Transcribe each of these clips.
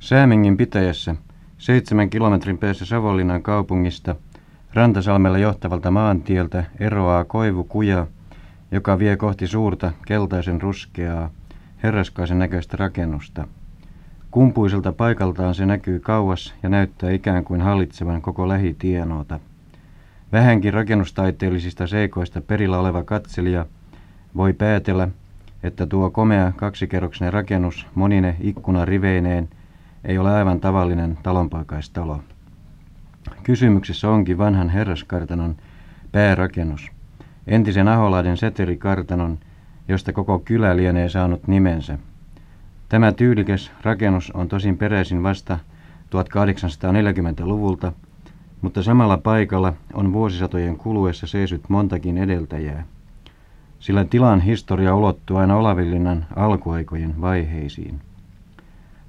Säämingin pitäjässä, seitsemän kilometrin päässä Savonlinnan kaupungista, Rantasalmella johtavalta maantieltä eroaa koivukuja, joka vie kohti suurta keltaisen ruskeaa, herraskaisen näköistä rakennusta. Kumpuiselta paikaltaan se näkyy kauas ja näyttää ikään kuin hallitsevan koko lähitienoota. Vähänkin rakennustaiteellisista seikoista perillä oleva katselija voi päätellä, että tuo komea kaksikerroksinen rakennus monine ikkunariveineen ei ole aivan tavallinen talonpaikaistalo. Kysymyksessä onkin vanhan herraskartanon päärakennus, entisen Aholaiden setelikartanon, josta koko kylä lienee saanut nimensä. Tämä tyylikäs rakennus on tosin peräisin vasta 1840-luvulta, mutta samalla paikalla on vuosisatojen kuluessa seisyt montakin edeltäjää sillä tilan historia ulottuu aina Olavillinnan alkuaikojen vaiheisiin.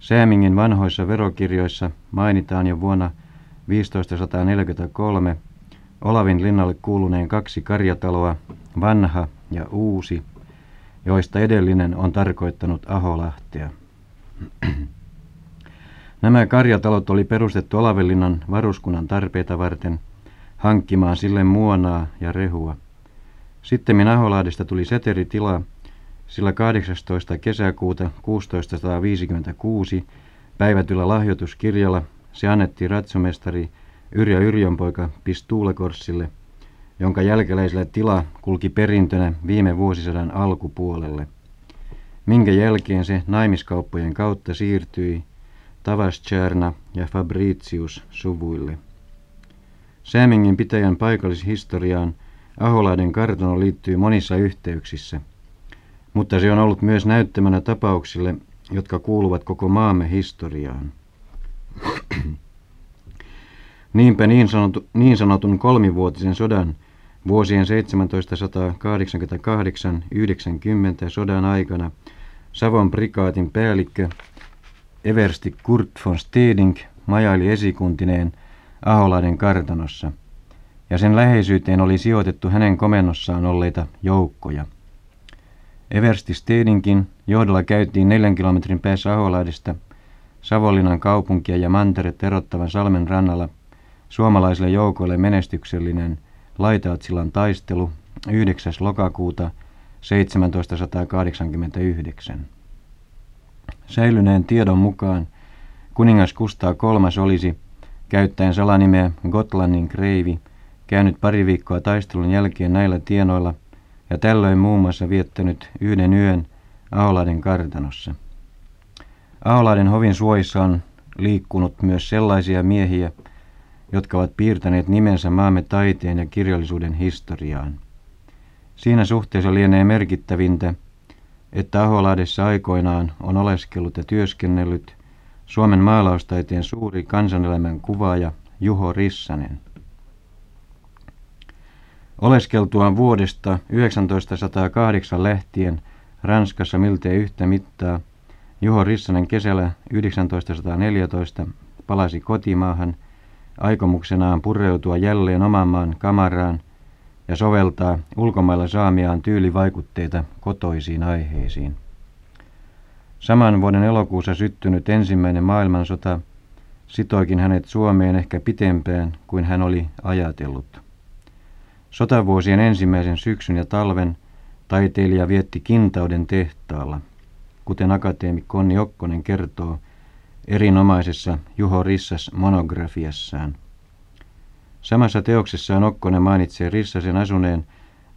Säämingin vanhoissa verokirjoissa mainitaan jo vuonna 1543 Olavin linnalle kuuluneen kaksi karjataloa, vanha ja uusi, joista edellinen on tarkoittanut Aholahtea. Nämä karjatalot oli perustettu Olavinlinnan varuskunnan tarpeita varten hankkimaan sille muonaa ja rehua. Sitten Aholaadesta tuli seteritila, sillä 18. kesäkuuta 1656 päivätyllä lahjoituskirjalla se annettiin ratsomestari Yrjö Yrjönpoika Pistuulekorssille, jonka jälkeläisellä tila kulki perintönä viime vuosisadan alkupuolelle, minkä jälkeen se naimiskauppojen kautta siirtyi Tavastjärna ja Fabricius suvuille. Säämingin pitäjän paikallishistoriaan Aholaiden kartano liittyy monissa yhteyksissä, mutta se on ollut myös näyttämänä tapauksille, jotka kuuluvat koko maamme historiaan. Niinpä niin, sanotu, niin sanotun kolmivuotisen sodan vuosien 1788-90 sodan aikana Savon prikaatin päällikkö Eversti Kurt von Steding majaili esikuntineen Aholaiden kartanossa – ja sen läheisyyteen oli sijoitettu hänen komennossaan olleita joukkoja. Eversti Stedinkin johdolla käytiin neljän kilometrin päässä Aholaidesta Savonlinnan kaupunkia ja manteret erottavan salmen rannalla suomalaisille joukoille menestyksellinen Laitaatsilan taistelu 9. lokakuuta 1789. Säilyneen tiedon mukaan kuningas Kustaa kolmas olisi, käyttäen salanimeä Gotlannin kreivi, käynyt pari viikkoa taistelun jälkeen näillä tienoilla ja tällöin muun muassa viettänyt yhden yön Aholaiden kartanossa. Aholaiden hovin suojissa on liikkunut myös sellaisia miehiä, jotka ovat piirtäneet nimensä maamme taiteen ja kirjallisuuden historiaan. Siinä suhteessa lienee merkittävintä, että Aholaadessa aikoinaan on oleskellut ja työskennellyt Suomen maalaustaiteen suuri kansanelämän kuvaaja Juho Rissanen. Oleskeltuaan vuodesta 1908 lähtien Ranskassa miltei yhtä mittaa, Juho Rissanen kesällä 1914 palasi kotimaahan aikomuksenaan pureutua jälleen oman maan kamaraan ja soveltaa ulkomailla saamiaan tyylivaikutteita kotoisiin aiheisiin. Saman vuoden elokuussa syttynyt ensimmäinen maailmansota sitoikin hänet Suomeen ehkä pitempään kuin hän oli ajatellut. Sotavuosien ensimmäisen syksyn ja talven taiteilija vietti Kintauden tehtaalla, kuten akateemi Konni Okkonen kertoo erinomaisessa Juho Rissas monografiassaan. Samassa teoksessaan Okkonen mainitsee Rissasen asuneen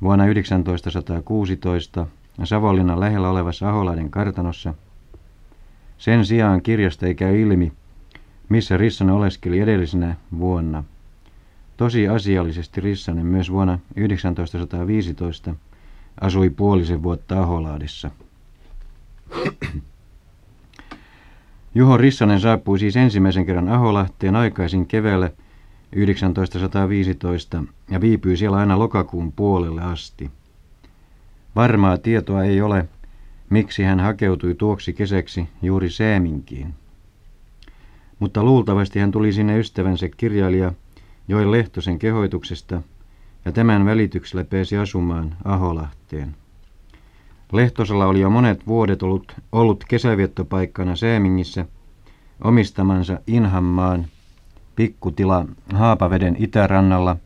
vuonna 1916 Savonlinnan lähellä olevassa Aholaiden kartanossa. Sen sijaan kirjasta ei käy ilmi, missä Rissanen oleskeli edellisenä vuonna – Tosi asiallisesti Rissanen myös vuonna 1915 asui puolisen vuotta Aholaadissa. Juho Rissanen saapui siis ensimmäisen kerran Aholahteen aikaisin keväällä 1915 ja viipyi siellä aina lokakuun puolelle asti. Varmaa tietoa ei ole, miksi hän hakeutui tuoksi kesäksi juuri Sääminkiin. Mutta luultavasti hän tuli sinne ystävänsä kirjailija Joen Lehtosen kehoituksesta ja tämän välityksellä pääsi asumaan Aholahteen. Lehtosella oli jo monet vuodet ollut, ollut kesäviettopaikkana Säämingissä omistamansa Inhammaan pikkutila Haapaveden itärannalla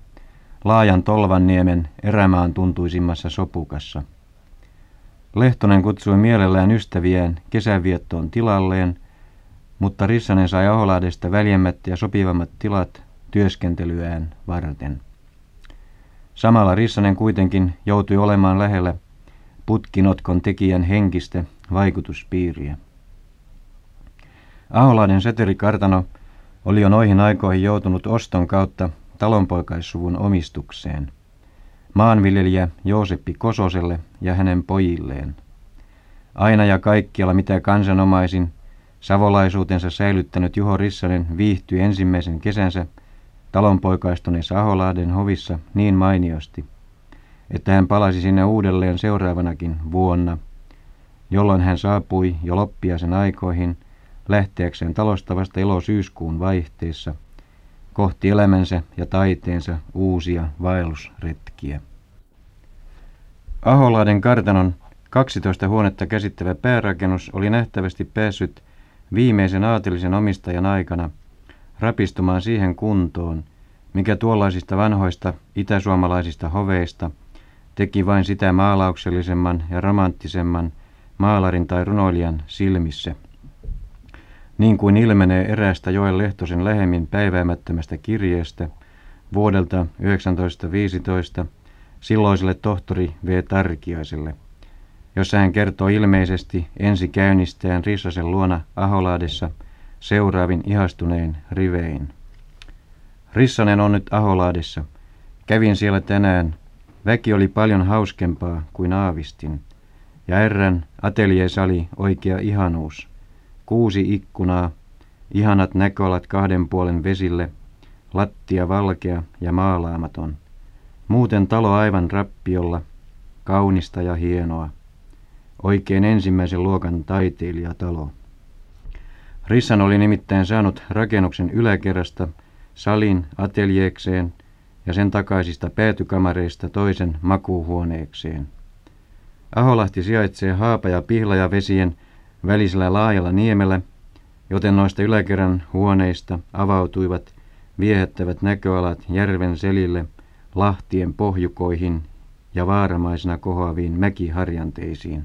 laajan Tolvanniemen erämaan tuntuisimmassa sopukassa. Lehtonen kutsui mielellään ystäviään kesäviettoon tilalleen, mutta Rissanen sai Aholaadesta väljemmät ja sopivammat tilat työskentelyään varten. Samalla Rissanen kuitenkin joutui olemaan lähellä putkinotkon tekijän henkistä vaikutuspiiriä. Aholaiden setelikartano oli jo noihin aikoihin joutunut oston kautta talonpoikaissuvun omistukseen. Maanviljelijä Jooseppi Kososelle ja hänen pojilleen. Aina ja kaikkialla mitä kansanomaisin savolaisuutensa säilyttänyt Juho Rissanen viihtyi ensimmäisen kesänsä talonpoikaistuneessa Aholahden hovissa niin mainiosti, että hän palasi sinne uudelleen seuraavanakin vuonna, jolloin hän saapui jo loppiaisen aikoihin lähteäkseen talosta vasta elo-syyskuun vaihteessa kohti elämänsä ja taiteensa uusia vaellusretkiä. Aholahden kartanon 12 huonetta käsittävä päärakennus oli nähtävästi päässyt viimeisen aatelisen omistajan aikana rapistumaan siihen kuntoon, mikä tuollaisista vanhoista itäsuomalaisista hoveista teki vain sitä maalauksellisemman ja romanttisemman maalarin tai runoilijan silmissä. Niin kuin ilmenee eräästä Joel Lehtosen lähemmin päiväämättömästä kirjeestä vuodelta 1915 silloiselle tohtori V. Tarkiaiselle, jossa hän kertoo ilmeisesti ensi käynnistään Rissasen luona Aholaadessa seuraavin ihastuneen rivein. Rissanen on nyt Aholaadessa. Kävin siellä tänään. Väki oli paljon hauskempaa kuin aavistin. Ja Erän ateljeesali oikea ihanuus. Kuusi ikkunaa, ihanat näköalat kahden puolen vesille, lattia valkea ja maalaamaton. Muuten talo aivan rappiolla, kaunista ja hienoa. Oikein ensimmäisen luokan taiteilijatalo. Rissan oli nimittäin saanut rakennuksen yläkerrasta salin ateljeekseen ja sen takaisista päätykamareista toisen makuuhuoneekseen. Aholahti sijaitsee Haapa- ja Pihlaja-vesien välisellä laajalla niemellä, joten noista yläkerran huoneista avautuivat viehättävät näköalat järven selille, lahtien pohjukoihin ja vaaramaisena kohoaviin mäkiharjanteisiin.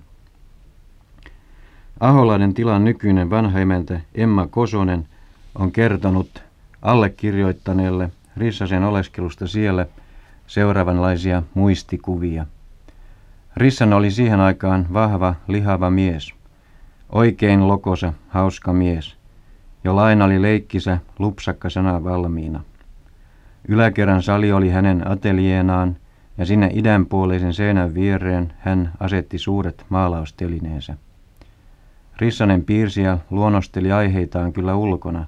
Aholaiden tilan nykyinen vanha emäntä Emma Kosonen on kertonut allekirjoittaneelle Rissasen oleskelusta siellä seuraavanlaisia muistikuvia. Rissan oli siihen aikaan vahva, lihava mies. Oikein lokosa, hauska mies, jolla aina oli leikkisä, lupsakka sana valmiina. Yläkerran sali oli hänen atelieenaan ja sinne idänpuoleisen seinän viereen hän asetti suuret maalaustelineensä. Rissanen piirsi ja luonnosteli aiheitaan kyllä ulkona,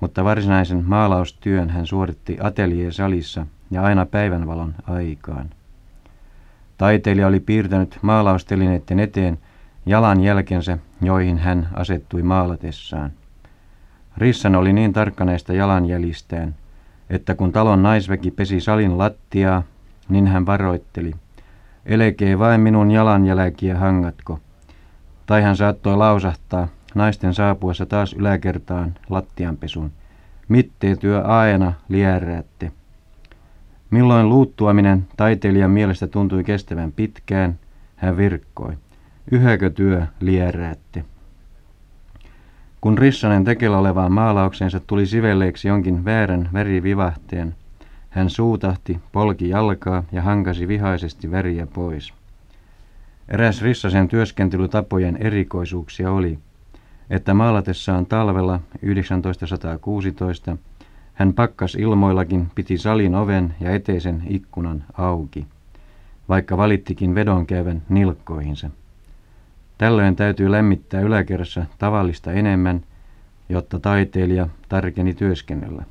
mutta varsinaisen maalaustyön hän suoritti ateljeesalissa ja aina päivänvalon aikaan. Taiteilija oli piirtänyt maalaustelineiden eteen jalanjälkensä, joihin hän asettui maalatessaan. Rissan oli niin tarkka näistä jalanjäljistään, että kun talon naisväki pesi salin lattiaa, niin hän varoitteli, elekee vain minun jalanjälkiä hangatko – tai hän saattoi lausahtaa naisten saapuessa taas yläkertaan lattianpesun. Mittee työ aina lieräätte. Milloin luuttuaminen taiteilijan mielestä tuntui kestävän pitkään, hän virkkoi. Yhäkö työ lieräätte? Kun Rissanen tekellä olevaan maalaukseensa tuli sivelleeksi jonkin väärän värivivahteen, hän suutahti, polki jalkaa ja hankasi vihaisesti väriä pois. Eräs Rissasen työskentelytapojen erikoisuuksia oli, että maalatessaan talvella 1916 hän pakkas ilmoillakin piti salin oven ja eteisen ikkunan auki, vaikka valittikin vedonkäyvän nilkkoihinsa. Tällöin täytyy lämmittää yläkerrassa tavallista enemmän, jotta taiteilija tarkeni työskennellä.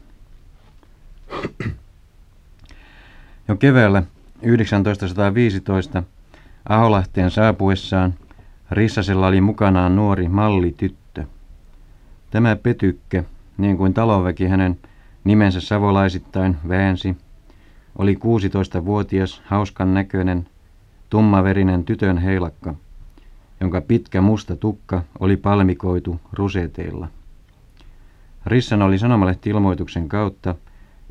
Jo keväällä 1915 Aholahteen saapuessaan Rissasella oli mukanaan nuori mallityttö. Tämä petykkä, niin kuin talonväki hänen nimensä savolaisittain väänsi, oli 16-vuotias, hauskan näköinen, tummaverinen tytön heilakka, jonka pitkä musta tukka oli palmikoitu ruseteilla. Rissan oli sanomalehti-ilmoituksen kautta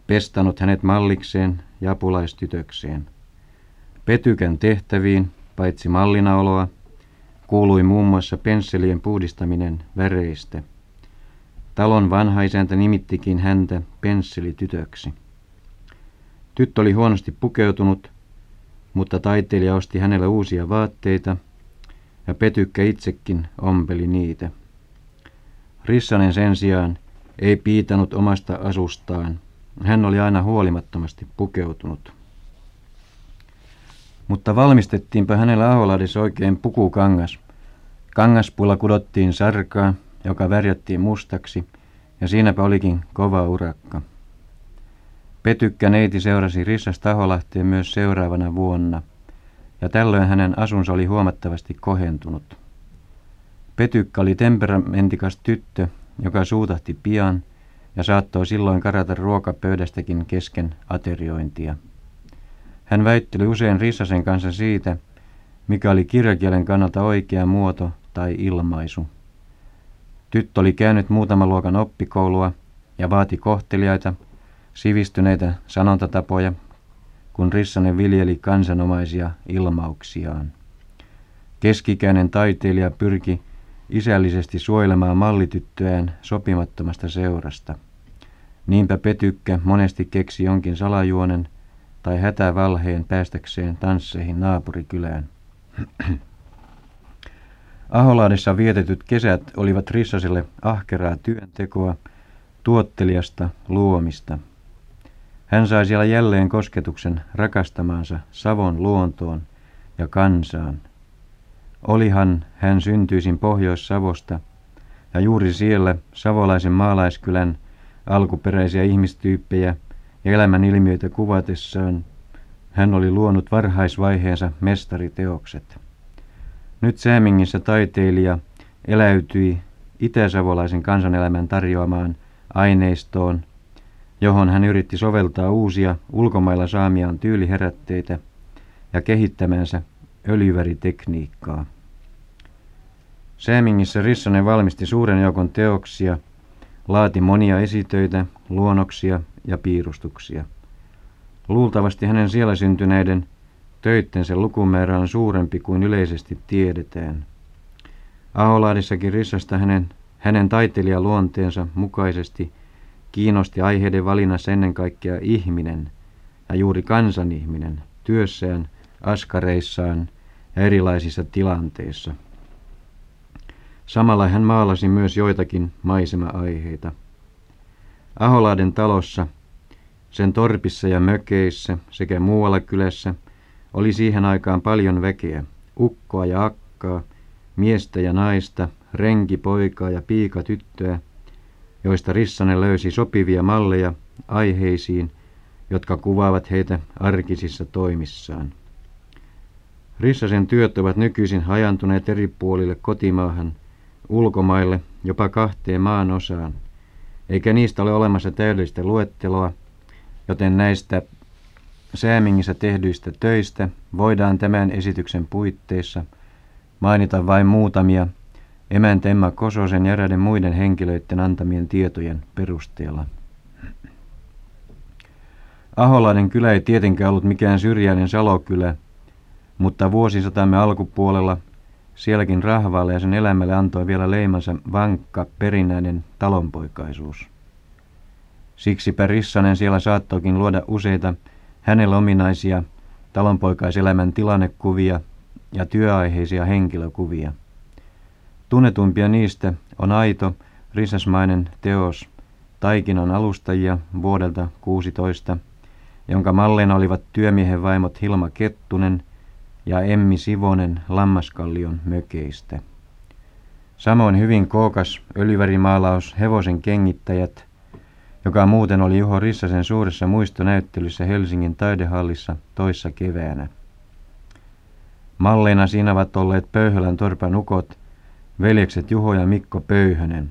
pestanut hänet mallikseen ja apulaistytökseen. Petykän tehtäviin, paitsi mallinaoloa, kuului muun muassa pensselien puhdistaminen väreistä. Talon vanha isäntä nimittikin häntä pensselitytöksi. Tyttö oli huonosti pukeutunut, mutta taiteilija osti hänelle uusia vaatteita ja Petykkä itsekin ompeli niitä. Rissanen sen sijaan ei piitanut omasta asustaan. Hän oli aina huolimattomasti pukeutunut. Mutta valmistettiinpä hänellä Aholahdessa oikein pukukangas. Kangaspulla kudottiin sarkaa, joka värjättiin mustaksi, ja siinäpä olikin kova urakka. Petykkä neiti seurasi Rissas Taholahteen myös seuraavana vuonna, ja tällöin hänen asunsa oli huomattavasti kohentunut. Petykkä oli temperamentikas tyttö, joka suutahti pian ja saattoi silloin karata ruokapöydästäkin kesken ateriointia. Hän väitteli usein Rissasen kanssa siitä, mikä oli kirjakielen kannalta oikea muoto tai ilmaisu. Tyttö oli käynyt muutaman luokan oppikoulua ja vaati kohteliaita, sivistyneitä sanontatapoja, kun Rissanen viljeli kansanomaisia ilmauksiaan. Keskikäinen taiteilija pyrki isällisesti suojelemaan mallityttöään sopimattomasta seurasta. Niinpä Petykkä monesti keksi jonkin salajuonen tai hätävalheen päästäkseen tansseihin naapurikylään. Aholaadessa vietetyt kesät olivat Rissaselle ahkeraa työntekoa, tuottelijasta luomista. Hän sai siellä jälleen kosketuksen rakastamaansa Savon luontoon ja kansaan. Olihan hän syntyisin Pohjois-Savosta ja juuri siellä savolaisen maalaiskylän alkuperäisiä ihmistyyppejä ja elämän ilmiöitä kuvatessaan hän oli luonut varhaisvaiheensa mestariteokset. Nyt Säämingissä taiteilija eläytyi itäsavolaisen kansanelämän tarjoamaan aineistoon, johon hän yritti soveltaa uusia ulkomailla saamiaan tyyliherätteitä ja kehittämänsä öljyväritekniikkaa. Säämingissä Rissanen valmisti suuren joukon teoksia, laati monia esitöitä, luonnoksia ja piirustuksia. Luultavasti hänen siellä syntyneiden töittensä lukumäärä on suurempi kuin yleisesti tiedetään. Aholaadissakin Rissasta hänen, hänen taiteilijaluonteensa mukaisesti kiinnosti aiheiden valinnassa ennen kaikkea ihminen ja juuri kansanihminen työssään, askareissaan ja erilaisissa tilanteissa. Samalla hän maalasi myös joitakin maisema-aiheita. Aholaaden talossa, sen torpissa ja mökeissä sekä muualla kylässä oli siihen aikaan paljon väkeä, ukkoa ja akkaa, miestä ja naista, renki, poikaa ja piika tyttöä, joista Rissanen löysi sopivia malleja aiheisiin, jotka kuvaavat heitä arkisissa toimissaan. Rissasen työt ovat nykyisin hajantuneet eri puolille kotimaahan, ulkomaille, jopa kahteen maan osaan, eikä niistä ole olemassa täydellistä luetteloa, joten näistä Säämingissä tehdyistä töistä voidaan tämän esityksen puitteissa mainita vain muutamia emäntä Emma Kososen ja eräiden muiden henkilöiden antamien tietojen perusteella. Aholainen kylä ei tietenkään ollut mikään syrjäinen salokylä, mutta vuosisatamme alkupuolella sielläkin rahvaalle ja sen elämälle antoi vielä leimansa vankka perinäinen talonpoikaisuus. Siksipä Rissanen siellä saattoikin luoda useita hänellä ominaisia talonpoikaiselämän tilannekuvia ja työaiheisia henkilökuvia. Tunnetumpia niistä on aito, risasmainen teos Taikinan alustajia vuodelta 16, jonka malleina olivat työmiehen vaimot Hilma Kettunen ja Emmi Sivonen Lammaskallion mökeistä. Samoin hyvin kookas öljyvärimaalaus Hevosen kengittäjät, joka muuten oli Juho Rissasen suuressa muistonäyttelyssä Helsingin taidehallissa toissa keväänä. Malleina siinä ovat olleet Pöyhölän torpan ukot, veljekset Juho ja Mikko Pöyhönen.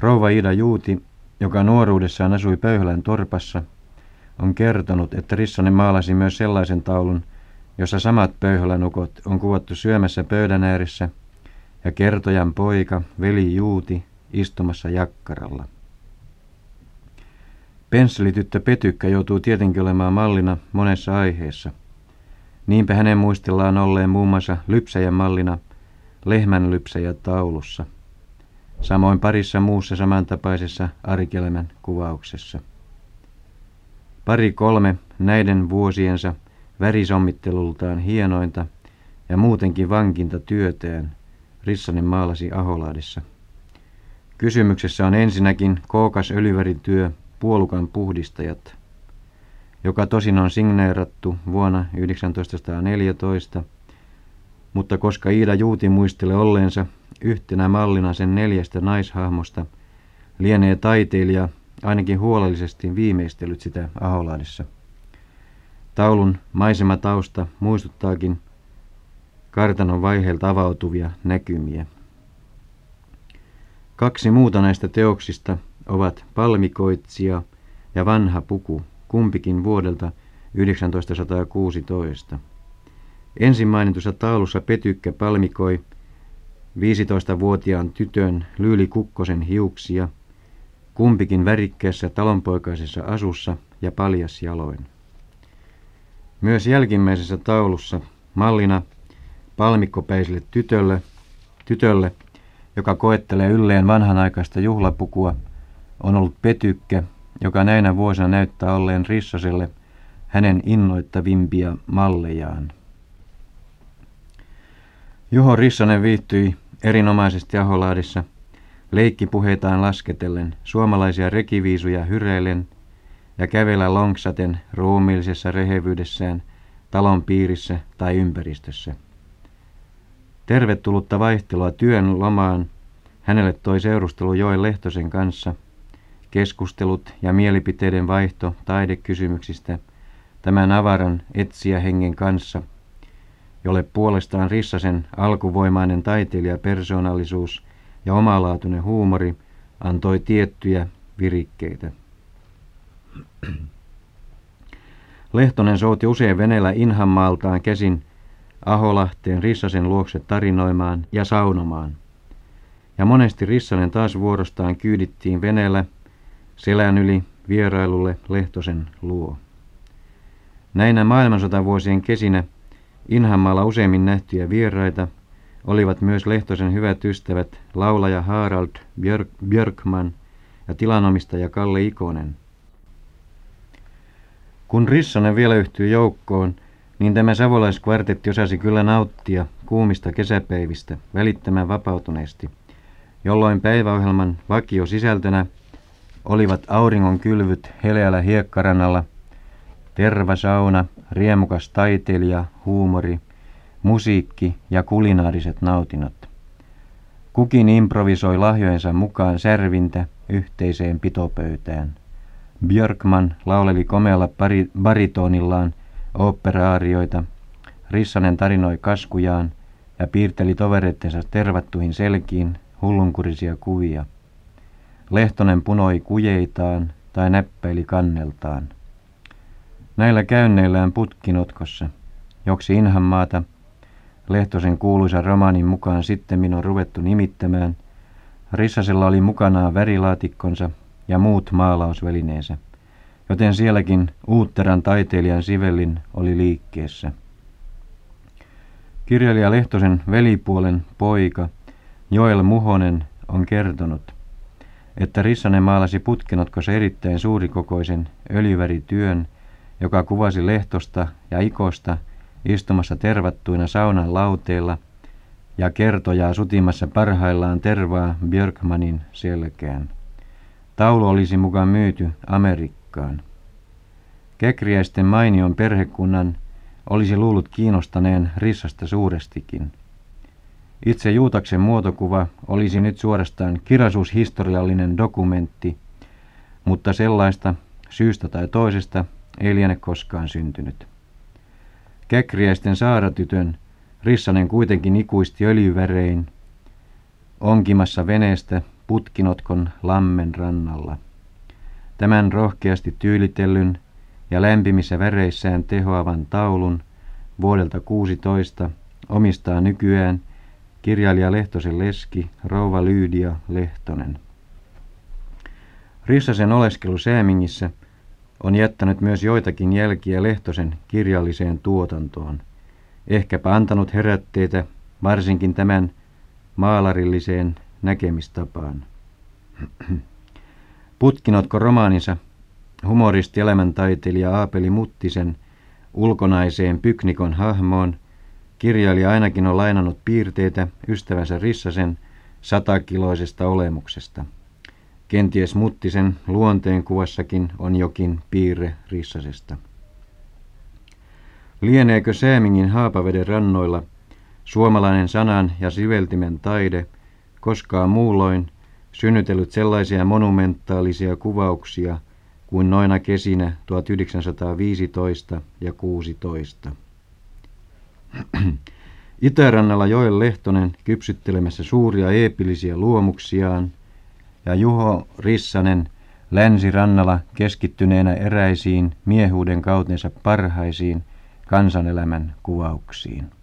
Rouva Ida Juuti, joka nuoruudessaan asui Pöyhölän torpassa, on kertonut, että Rissanen maalasi myös sellaisen taulun, jossa samat pöyhölänukot on kuvattu syömässä pöydän ääressä ja kertojan poika, veli Juuti, istumassa jakkaralla. Pensselityttö Petykkä joutuu tietenkin olemaan mallina monessa aiheessa. Niinpä hänen muistellaan olleen muun muassa lypsäjän mallina lehmän lypsäjä taulussa. Samoin parissa muussa samantapaisessa arkielämän kuvauksessa. Pari kolme näiden vuosiensa värisommittelultaan hienointa ja muutenkin vankinta työtään Rissanen maalasi Aholaadissa. Kysymyksessä on ensinnäkin kookas öljyvärityö Puolukan puhdistajat, joka tosin on signeerattu vuonna 1914, mutta koska Iida Juuti muistelee olleensa yhtenä mallina sen neljästä naishahmosta, lienee taiteilija ainakin huolellisesti viimeistellyt sitä Aholaadissa. Taulun maisematausta muistuttaakin kartanon vaiheelta avautuvia näkymiä. Kaksi muuta näistä teoksista ovat Palmikoitsija ja Vanha puku, kumpikin vuodelta 1916. Ensin mainitussa taulussa Petykkä palmikoi 15-vuotiaan tytön Lyyli Kukkosen hiuksia, kumpikin värikkäässä talonpoikaisessa asussa ja paljas jaloin. Myös jälkimmäisessä taulussa mallina palmikkopäiselle tytölle, tytölle, joka koettelee ylleen vanhanaikaista juhlapukua, on ollut Petykkä, joka näinä vuosina näyttää olleen Rissaselle hänen innoittavimpia mallejaan. Juho Rissanen viihtyi erinomaisesti Aholaadissa, leikkipuheitaan lasketellen, suomalaisia rekiviisuja hyreilen ja kävellä lonksaten ruumiillisessa rehevyydessään talon piirissä tai ympäristössä. Tervetullutta vaihtelua työn lomaan hänelle toi seurustelu Joen Lehtosen kanssa, keskustelut ja mielipiteiden vaihto taidekysymyksistä tämän avaran hengen kanssa, jolle puolestaan Rissasen alkuvoimainen taiteilijapersoonallisuus ja omalaatuinen huumori antoi tiettyjä virikkeitä. Lehtonen souti usein venellä Inhanmaaltaan käsin Aholahteen Rissasen luokse tarinoimaan ja saunomaan. Ja monesti Rissanen taas vuorostaan kyydittiin veneellä selän yli vierailulle Lehtosen luo. Näinä maailmansotavuosien kesinä Inhanmaalla useimmin nähtyjä vieraita olivat myös Lehtosen hyvät ystävät laulaja Harald Björk, Björkman ja tilanomistaja Kalle Ikonen. Kun Rissanen vielä yhtyi joukkoon, niin tämä savolaiskvartetti osasi kyllä nauttia kuumista kesäpäivistä välittämään vapautuneesti, jolloin päiväohjelman vakio sisältönä olivat auringon kylvyt heleällä hiekkarannalla, tervasauna, riemukas taiteilija, huumori, musiikki ja kulinaariset nautinnot. Kukin improvisoi lahjojensa mukaan särvintä yhteiseen pitopöytään. Björkman lauleli komealla baritonillaan oopperaarioita, Rissanen tarinoi kaskujaan ja piirteli tovereittensa tervattuihin selkiin hullunkurisia kuvia. Lehtonen punoi kujeitaan tai näppäili kanneltaan. Näillä käynneillään putkinotkossa, joksi Inhanmaata, Lehtosen kuuluisa romaanin mukaan sitten on ruvettu nimittämään, Rissasella oli mukanaan värilaatikkonsa ja muut maalausvälineensä joten sielläkin uutteran taiteilijan Sivellin oli liikkeessä. Kirjailija Lehtosen velipuolen poika Joel Muhonen on kertonut, että Rissanen maalasi putkinotkossa erittäin suurikokoisen öljyvärityön, joka kuvasi Lehtosta ja Ikosta istumassa tervattuina saunan lauteilla ja kertojaa sutimassa parhaillaan tervaa Björkmanin selkään. Taulu olisi mukaan myyty Amerikkaan. Kekriäisten mainion perhekunnan olisi luullut kiinnostaneen Rissasta suurestikin. Itse Juutaksen muotokuva olisi nyt suorastaan kirjallisuushistoriallinen dokumentti, mutta sellaista syystä tai toisesta ei liene koskaan syntynyt. Kekriäisten saaratytön Rissanen kuitenkin ikuisti öljyvärein, onkimassa veneestä putkinotkon lammen rannalla. Tämän rohkeasti tyylitellyn ja lämpimissä väreissään tehoavan taulun vuodelta 16 omistaa nykyään kirjailija Lehtosen leski rouva Lyydia Lehtonen. Rissasen oleskelu Säämingissä on jättänyt myös joitakin jälkiä Lehtosen kirjalliseen tuotantoon. Ehkäpä antanut herätteitä varsinkin tämän maalarilliseen näkemistapaan. Putkinotko romaaninsa humoristi elämäntaiteilija Aapeli Muttisen ulkonaiseen Pyknikon hahmoon, kirjailija ainakin on lainannut piirteitä ystävänsä Rissasen satakiloisesta olemuksesta. Kenties Muttisen luonteen kuvassakin on jokin piirre Rissasesta. Lieneekö Säämingin Haapaveden rannoilla suomalainen sanan ja siveltimen taide koskaan muulloin synnytellyt sellaisia monumentaalisia kuvauksia kuin noina kesinä 1915 ja 16. Itärannalla Joel Lehtonen kypsyttelemässä suuria eepillisiä luomuksiaan ja Juho Rissanen länsirannalla keskittyneenä eräisiin miehuuden kautensa parhaisiin kansanelämän kuvauksiin.